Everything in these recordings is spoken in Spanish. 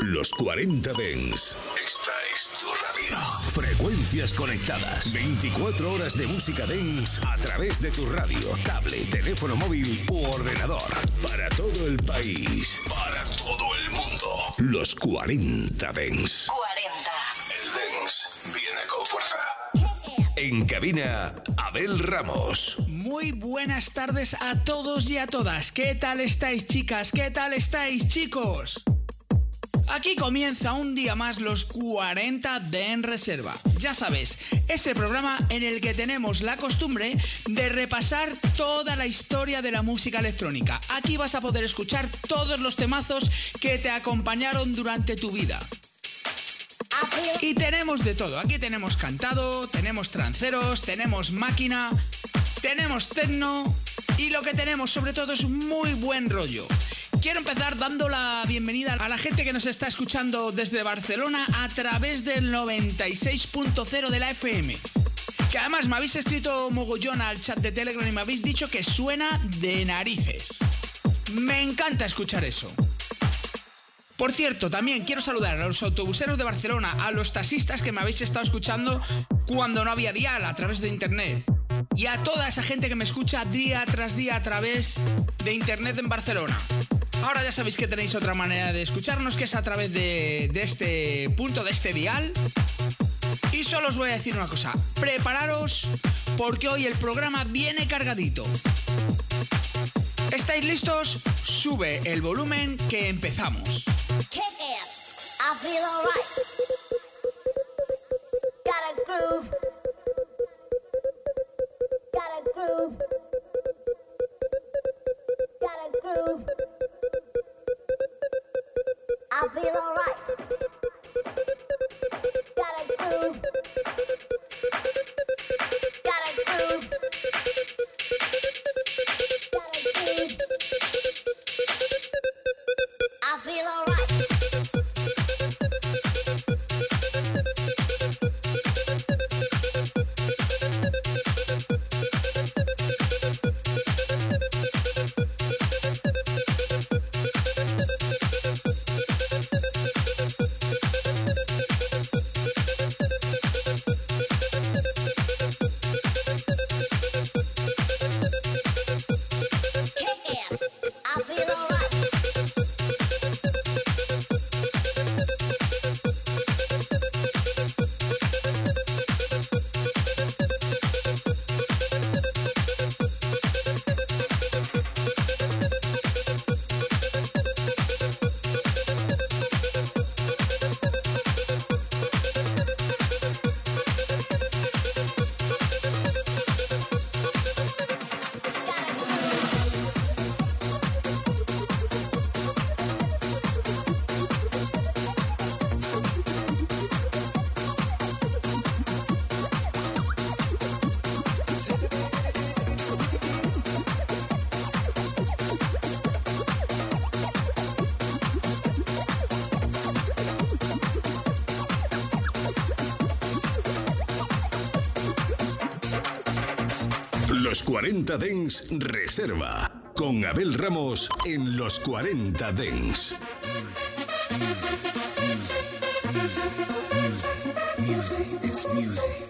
Los 40 Dens. Esta es tu radio. Frecuencias conectadas. 24 horas de música Dens a través de tu radio, tablet, teléfono móvil u ordenador. Para todo el país. Para todo el mundo. Los 40 Dens. 40. El Dens viene con fuerza. En cabina, Abel Ramos. Muy buenas tardes a todos y a todas. ¿Qué tal estáis, chicas? ¿Qué tal estáis, chicos? Aquí comienza un día más los 40 de En Reserva. Ya sabes, ese programa en el que tenemos la costumbre de repasar toda la historia de la música electrónica. Aquí vas a poder escuchar todos los temazos que te acompañaron durante tu vida. Y tenemos de todo. Aquí tenemos cantado, tenemos tranceros, tenemos máquina, tenemos techno y lo que tenemos sobre todo es muy buen rollo. Quiero empezar dando la bienvenida a la gente que nos está escuchando desde Barcelona a través del 96.0 de la FM. Que además me habéis escrito mogollón al chat de Telegram y me habéis dicho que suena de narices. Me encanta escuchar eso. Por cierto, también quiero saludar a los autobuseros de Barcelona, a los taxistas que me habéis estado escuchando cuando no había dial a través de internet. Y a toda esa gente que me escucha día tras día a través de internet en Barcelona. Ahora ya sabéis que tenéis otra manera de escucharnos, que es a través de, este punto, de este dial. Y solo os voy a decir una cosa, prepararos porque hoy el programa viene cargadito. ¿Estáis listos? Sube el volumen que empezamos. Kick 40 Dens Reserva. Con Abel Ramos en Los 40 Dens. Music is music. I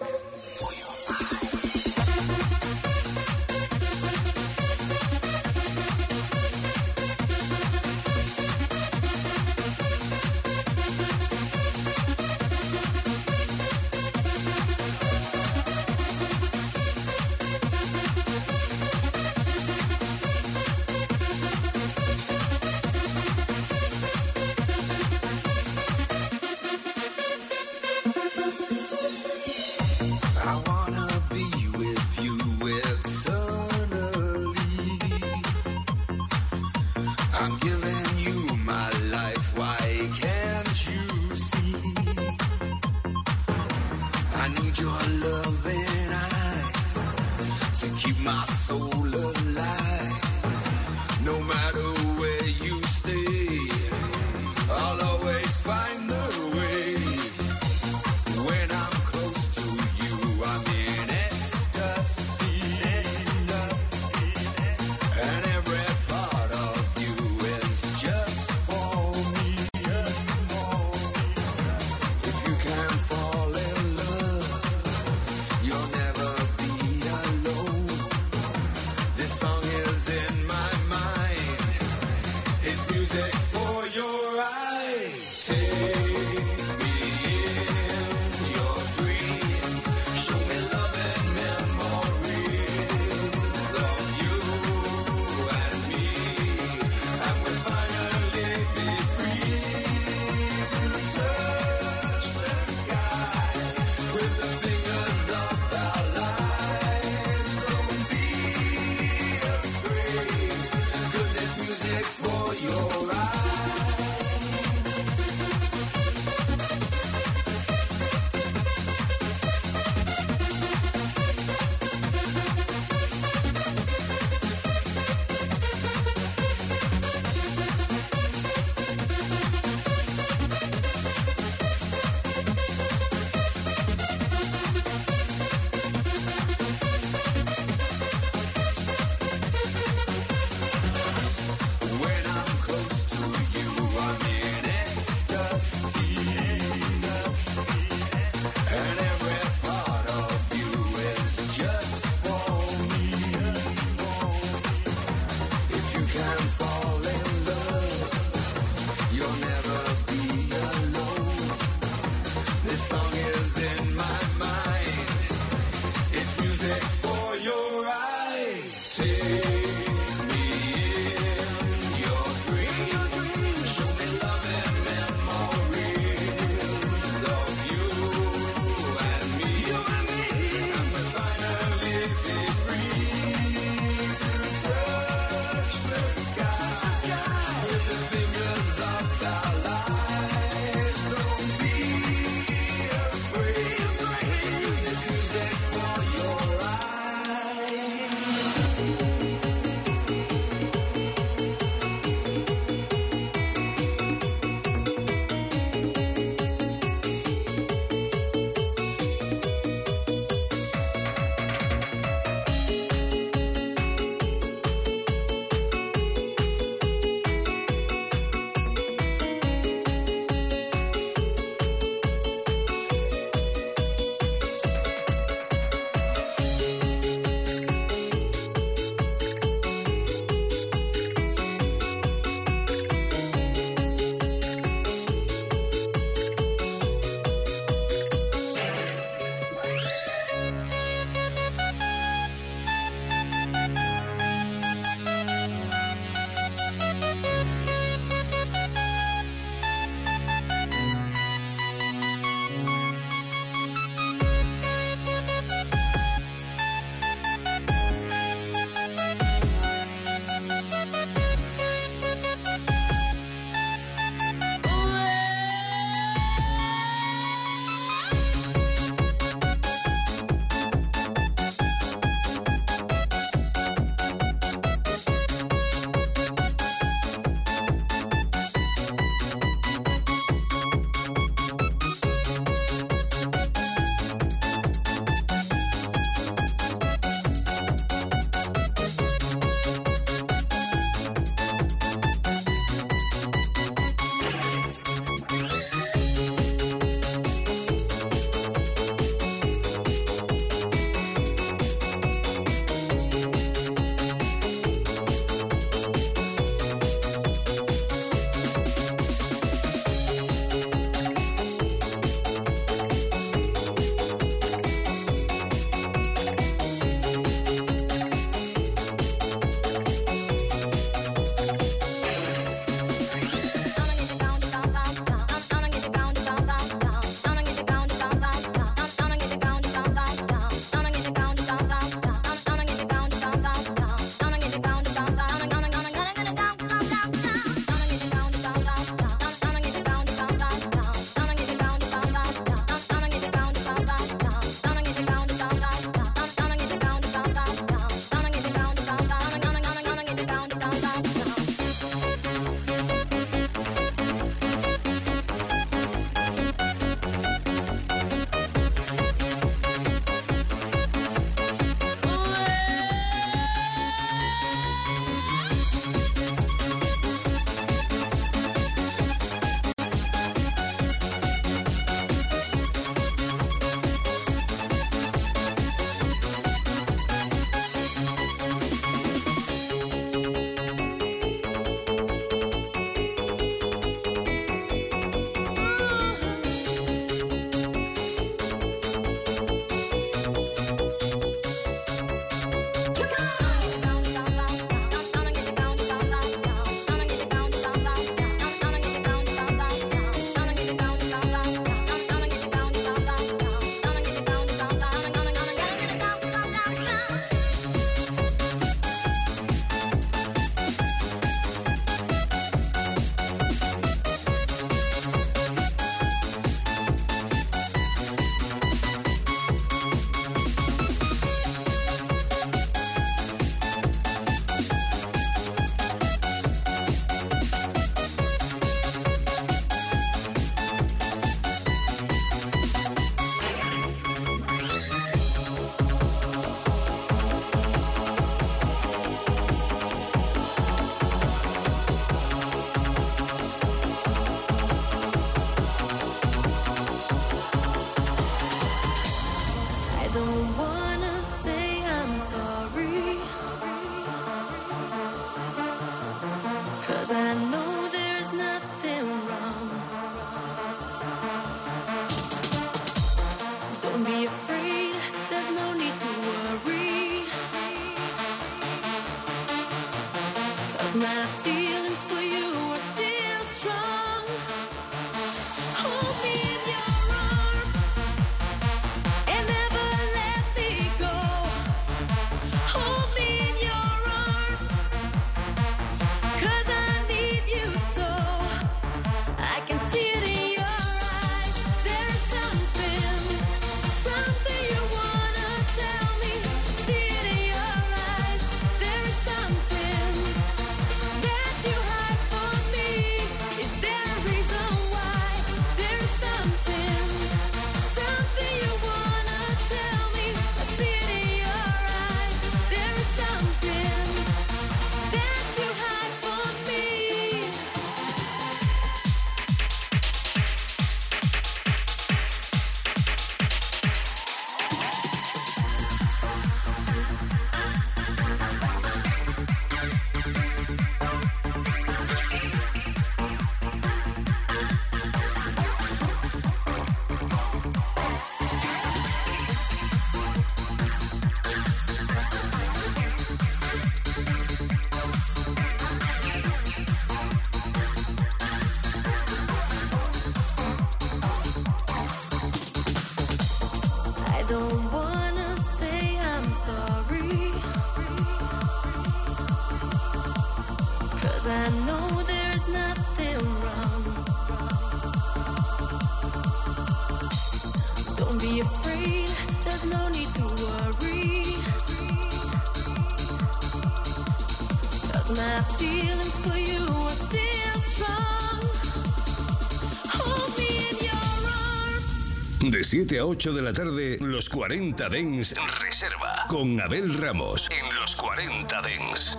De 7 a 8 de la tarde, los 40 Dens Reserva. Con Abel Ramos. En los 40 Dens.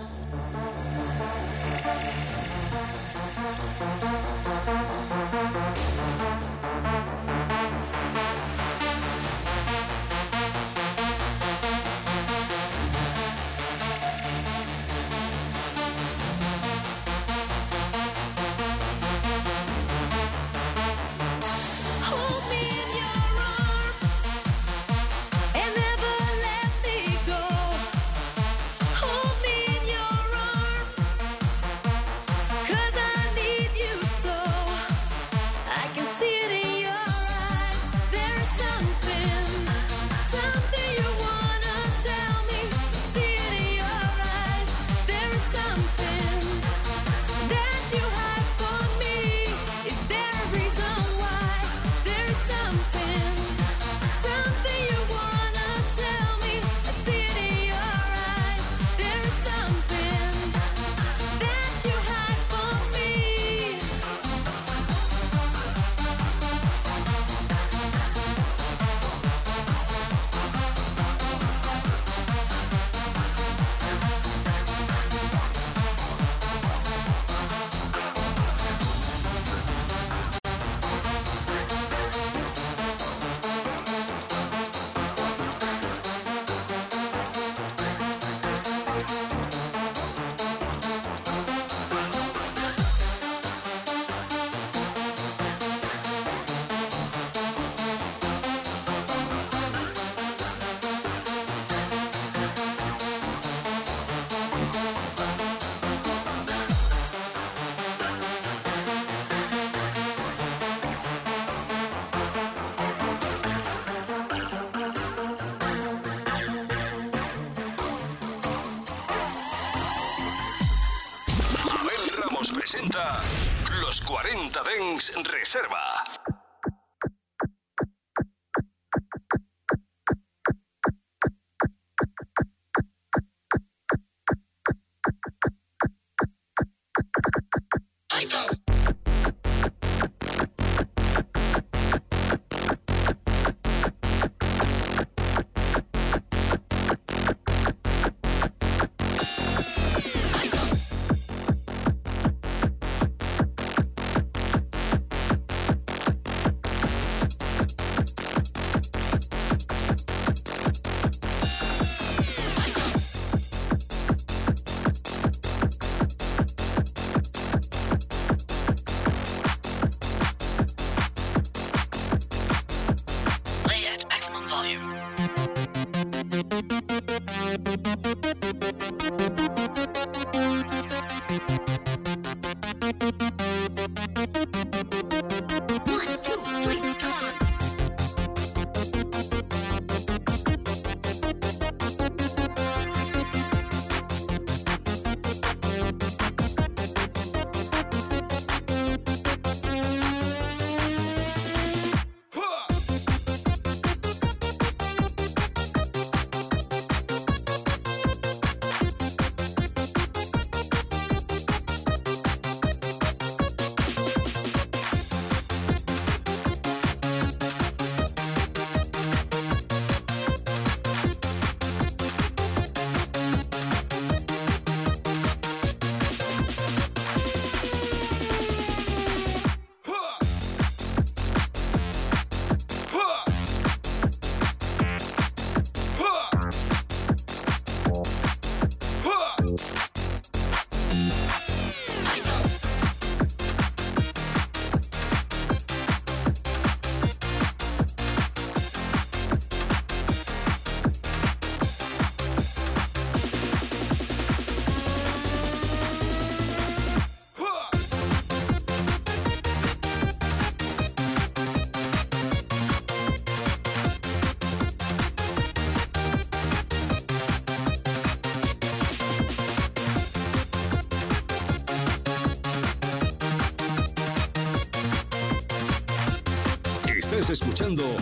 Los 40 Dens Reserva.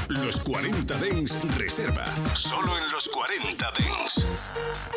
Los 40 Dens Reserva. Solo en los 40 Dens.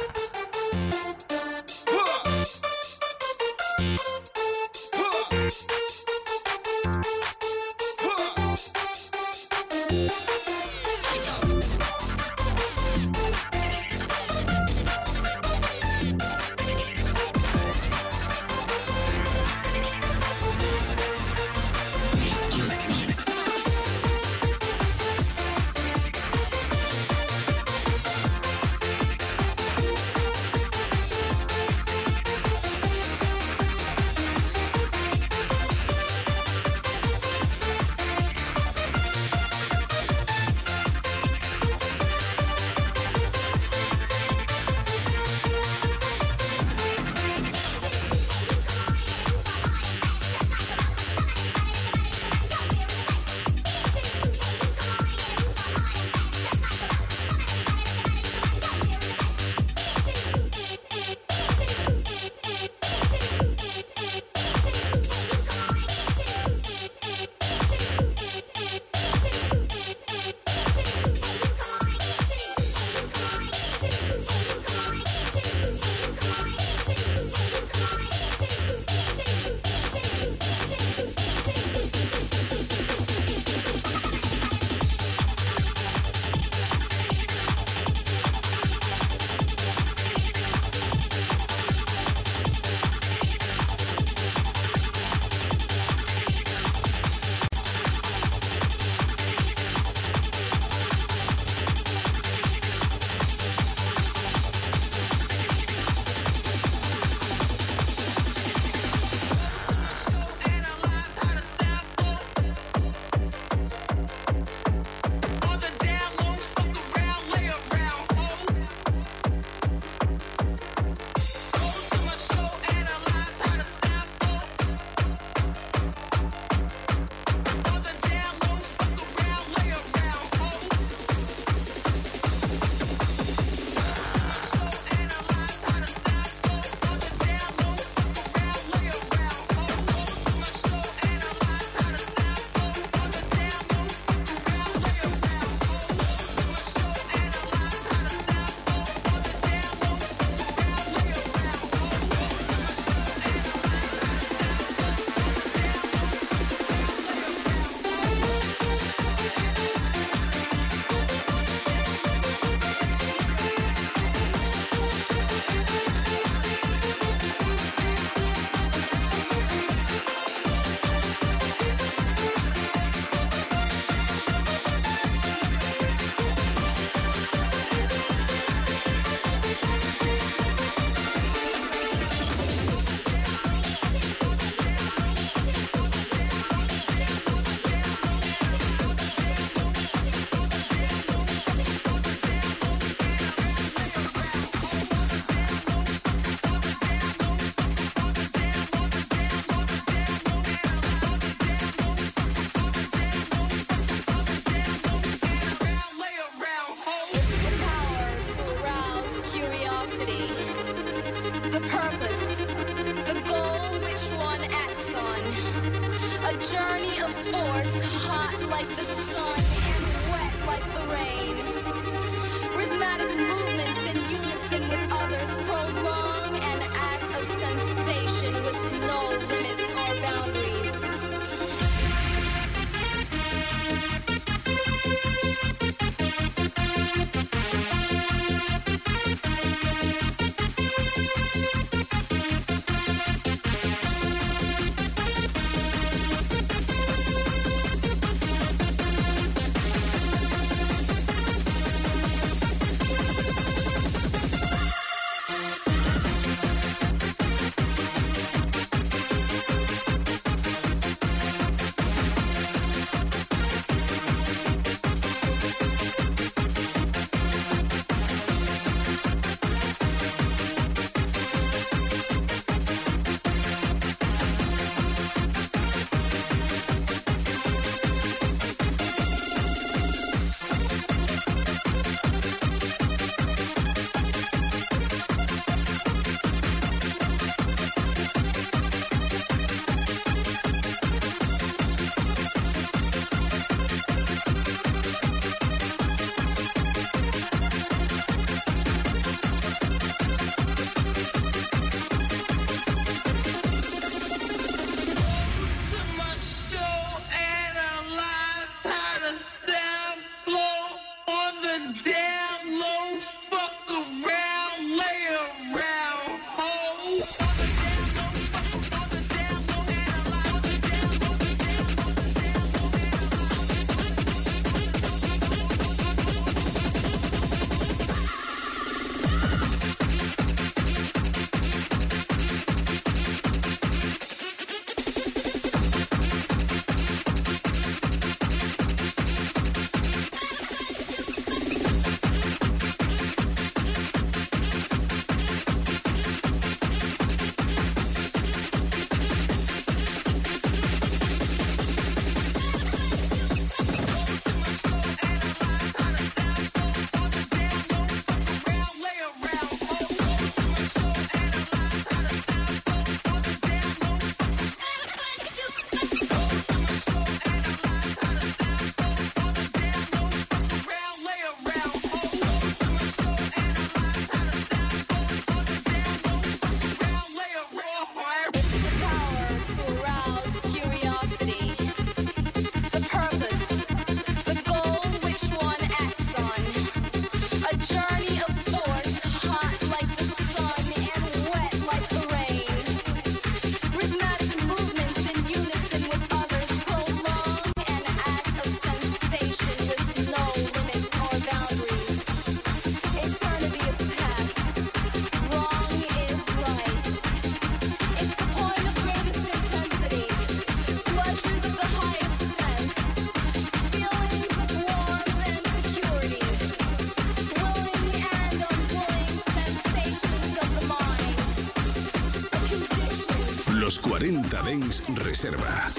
40 Dens Reserva.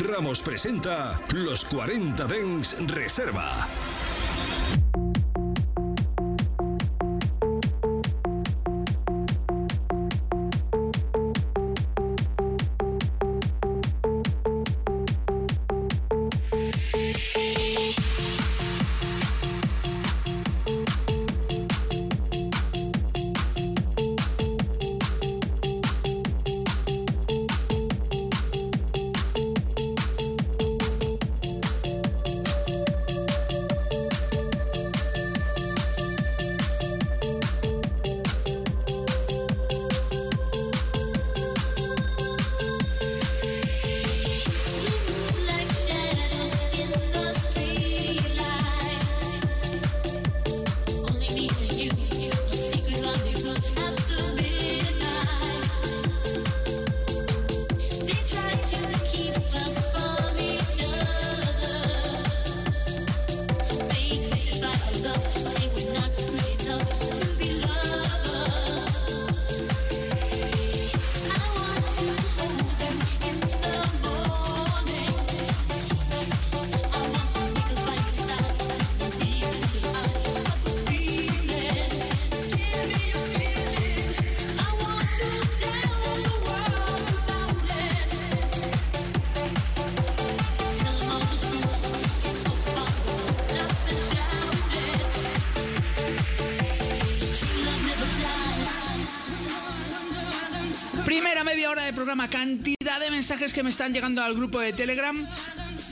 Ramos presenta los 40 Dens Reserva. Cantidad de mensajes que me están llegando al grupo de Telegram.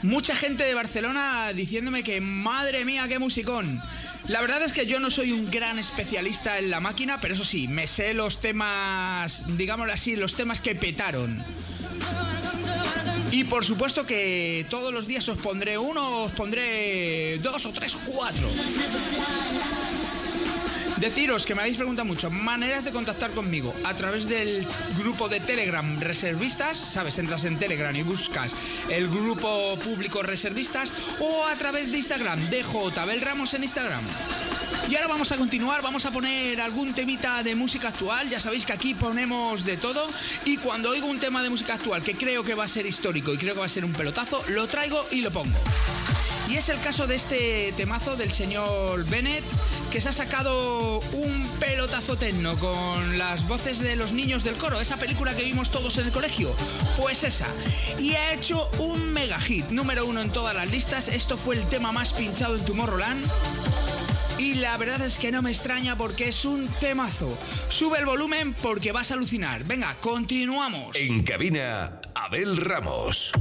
Mucha gente de Barcelona diciéndome que madre mía, qué musicón. La verdad es que yo no soy un gran especialista en la máquina, pero eso sí, me sé los temas, digámoslo así, los temas que petaron. Y por supuesto que todos los días os pondré uno, os pondré dos o tres cuatro. Deciros que me habéis preguntado mucho, maneras de contactar conmigo a través del grupo de Telegram Reservistas, sabes, entras en Telegram y buscas el grupo público Reservistas o a través de Instagram, dejo Tabel Ramos en Instagram. Y ahora vamos a continuar, vamos a poner algún temita de música actual, ya sabéis que aquí ponemos de todo y cuando oigo un tema de música actual que creo que va a ser histórico y creo que va a ser un pelotazo, lo traigo y lo pongo. Y es el caso de este temazo del señor Bennett, que se ha sacado un pelotazo tecno con las voces de los niños del coro, esa película que vimos todos en el colegio. Pues esa. Y ha hecho un mega hit, número uno en todas las listas. Esto fue el tema más pinchado en Tomorrowland. Y la verdad es que no me extraña porque es un temazo. Sube el volumen porque vas a alucinar. Venga, continuamos. En cabina, Abel Ramos.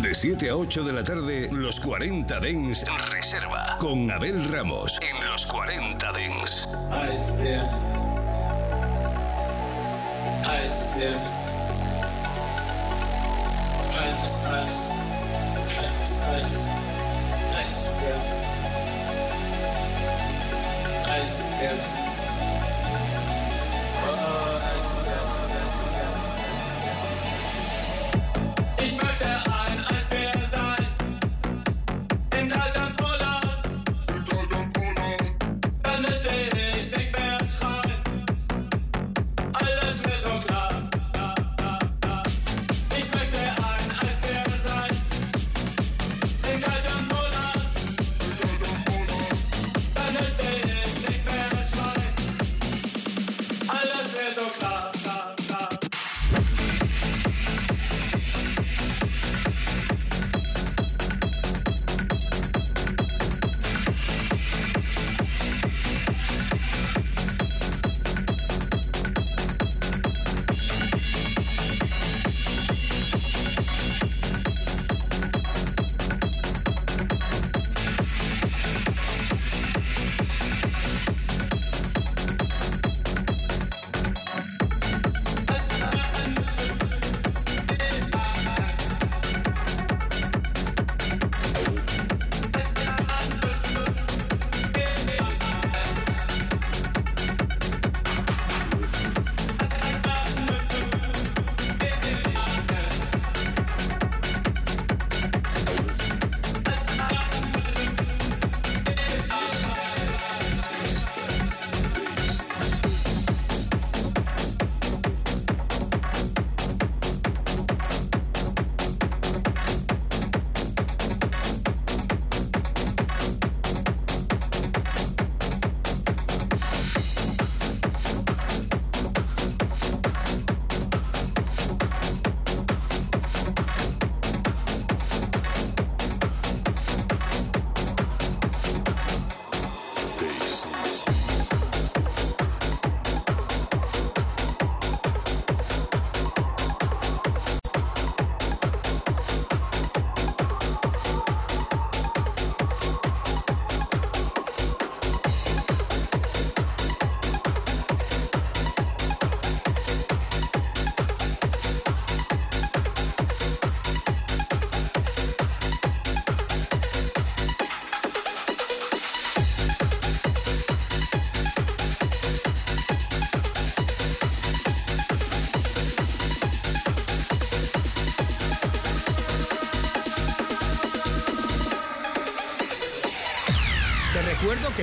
De 7 a 8 de la tarde, los 40 Dens Reserva. Con Abel Ramos. En los 40 Dens. Ice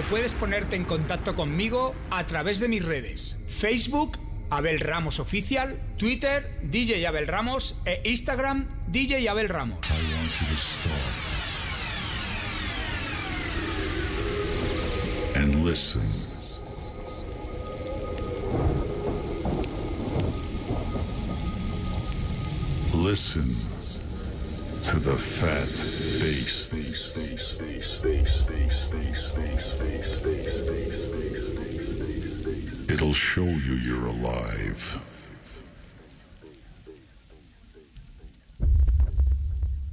puedes ponerte en contacto conmigo a través de mis redes. Facebook, Abel Ramos Oficial, Twitter, DJ Abel Ramos e Instagram, DJ Abel Ramos. The fat bass. It'll show you you're alive.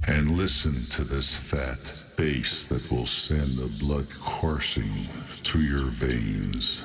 And listen to this fat bass that will send the blood coursing through your veins.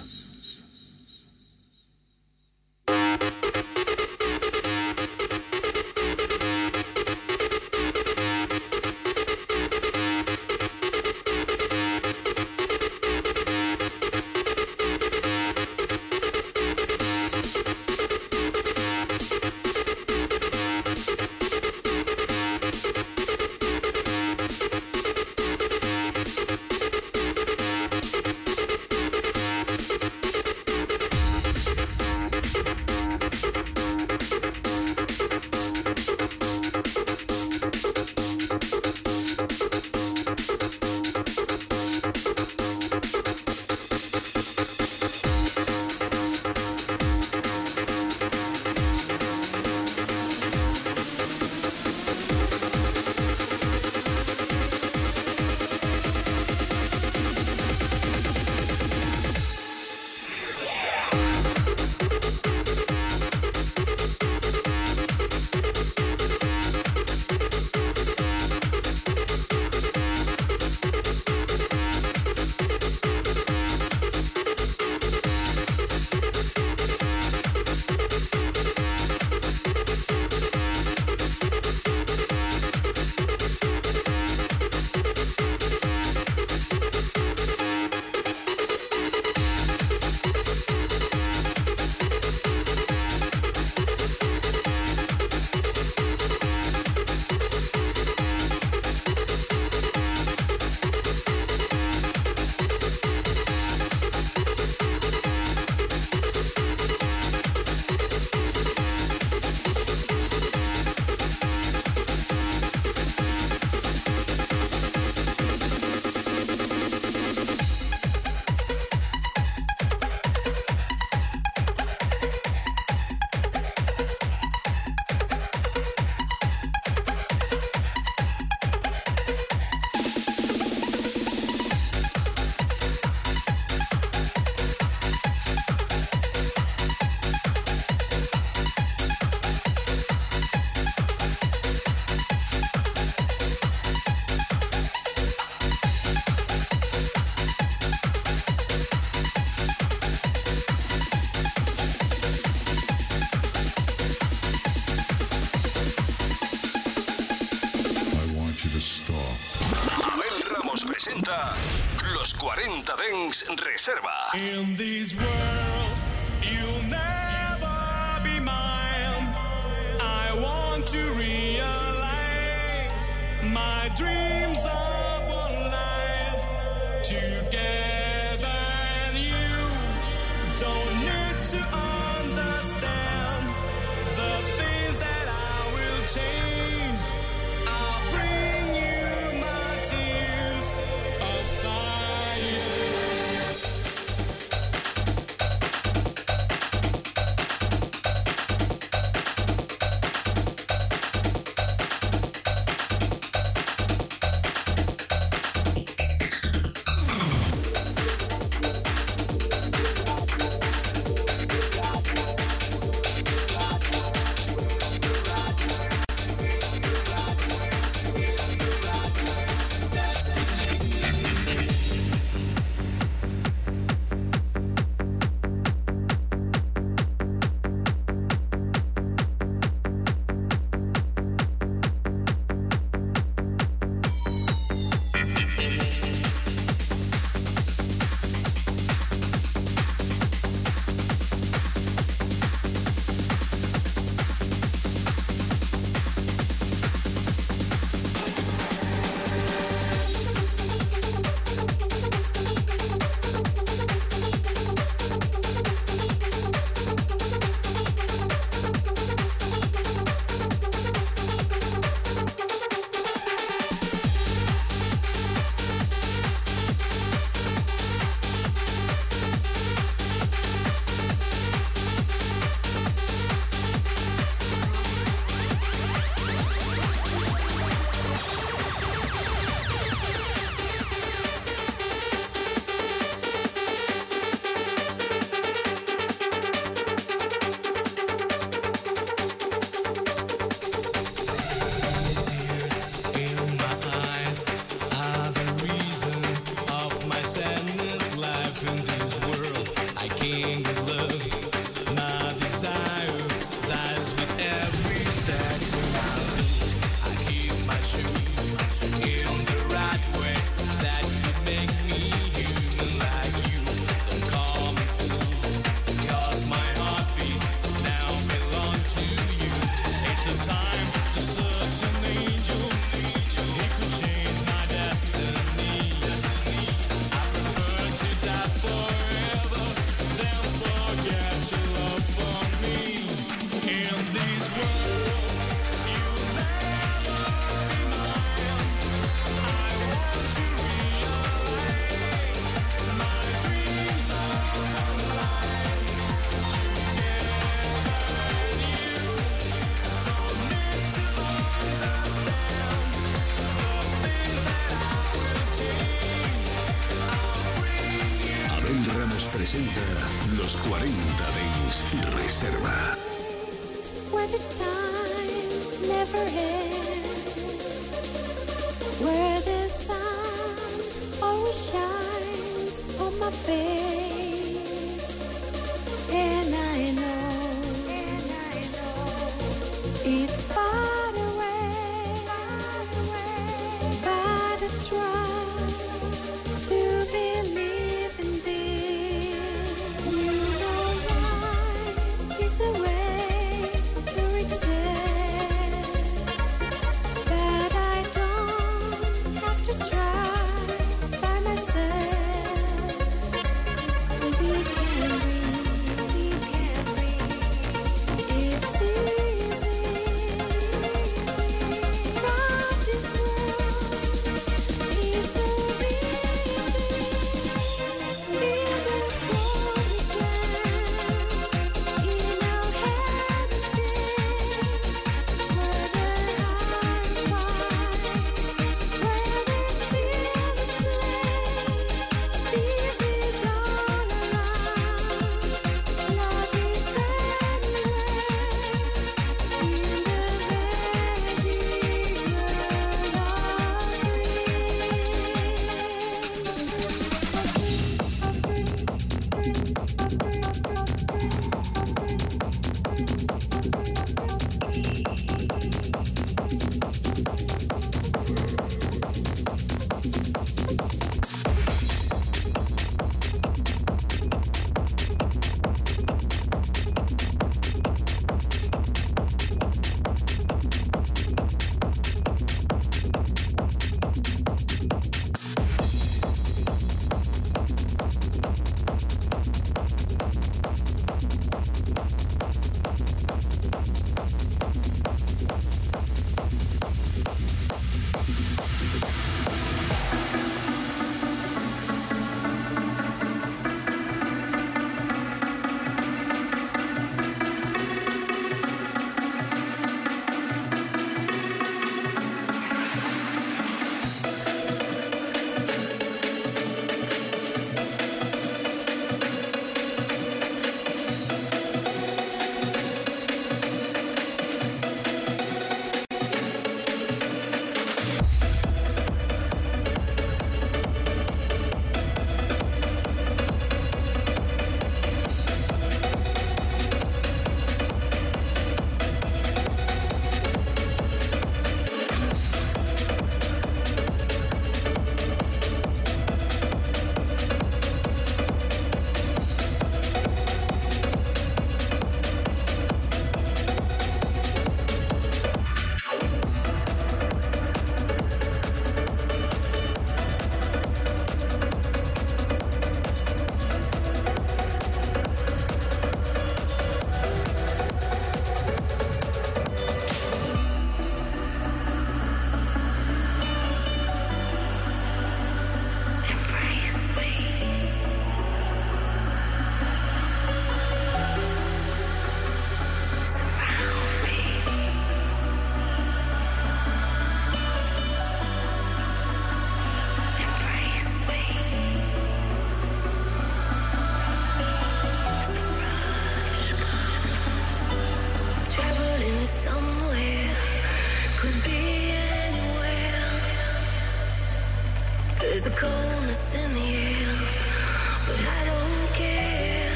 In these worlds,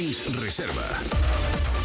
Reserva.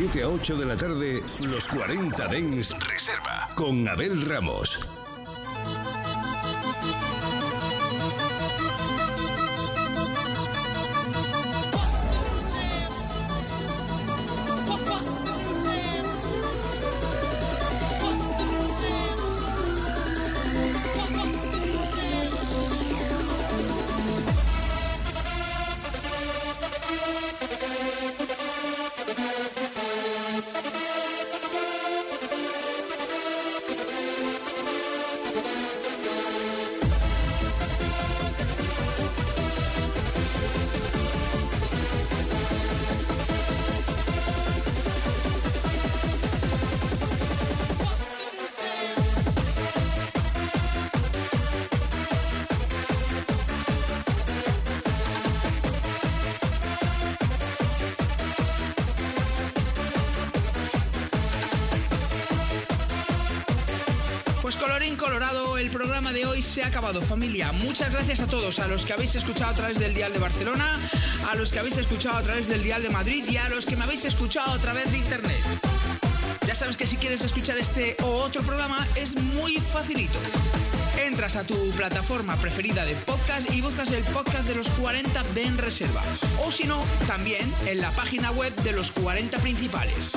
7 a 8 de la tarde, los 40 Dens Reserva con Abel Ramos. se ha acabado, familia. Muchas gracias a todos, a los que habéis escuchado a través del Dial de Barcelona, a los que habéis escuchado a través del Dial de Madrid y a los que me habéis escuchado a través de Internet. Ya sabes que si quieres escuchar este o otro programa es muy facilito. Entras a tu plataforma preferida de podcast y buscas el podcast de los 40 de En Reserva. O si no, también en la página web de los 40 principales.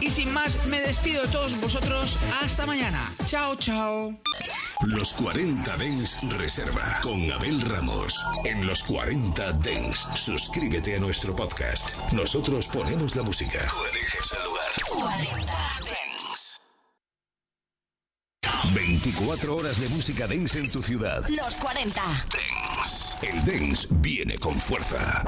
Y sin más, me despido de todos vosotros. Hasta mañana. Chao, chao. Los 40 Dens Reserva con Abel Ramos. En los 40 Dens, suscríbete a nuestro podcast. Nosotros ponemos la música. Tú eliges el lugar. 40 Dance. 24 horas de música dance en tu ciudad. Los 40. El dance viene con fuerza.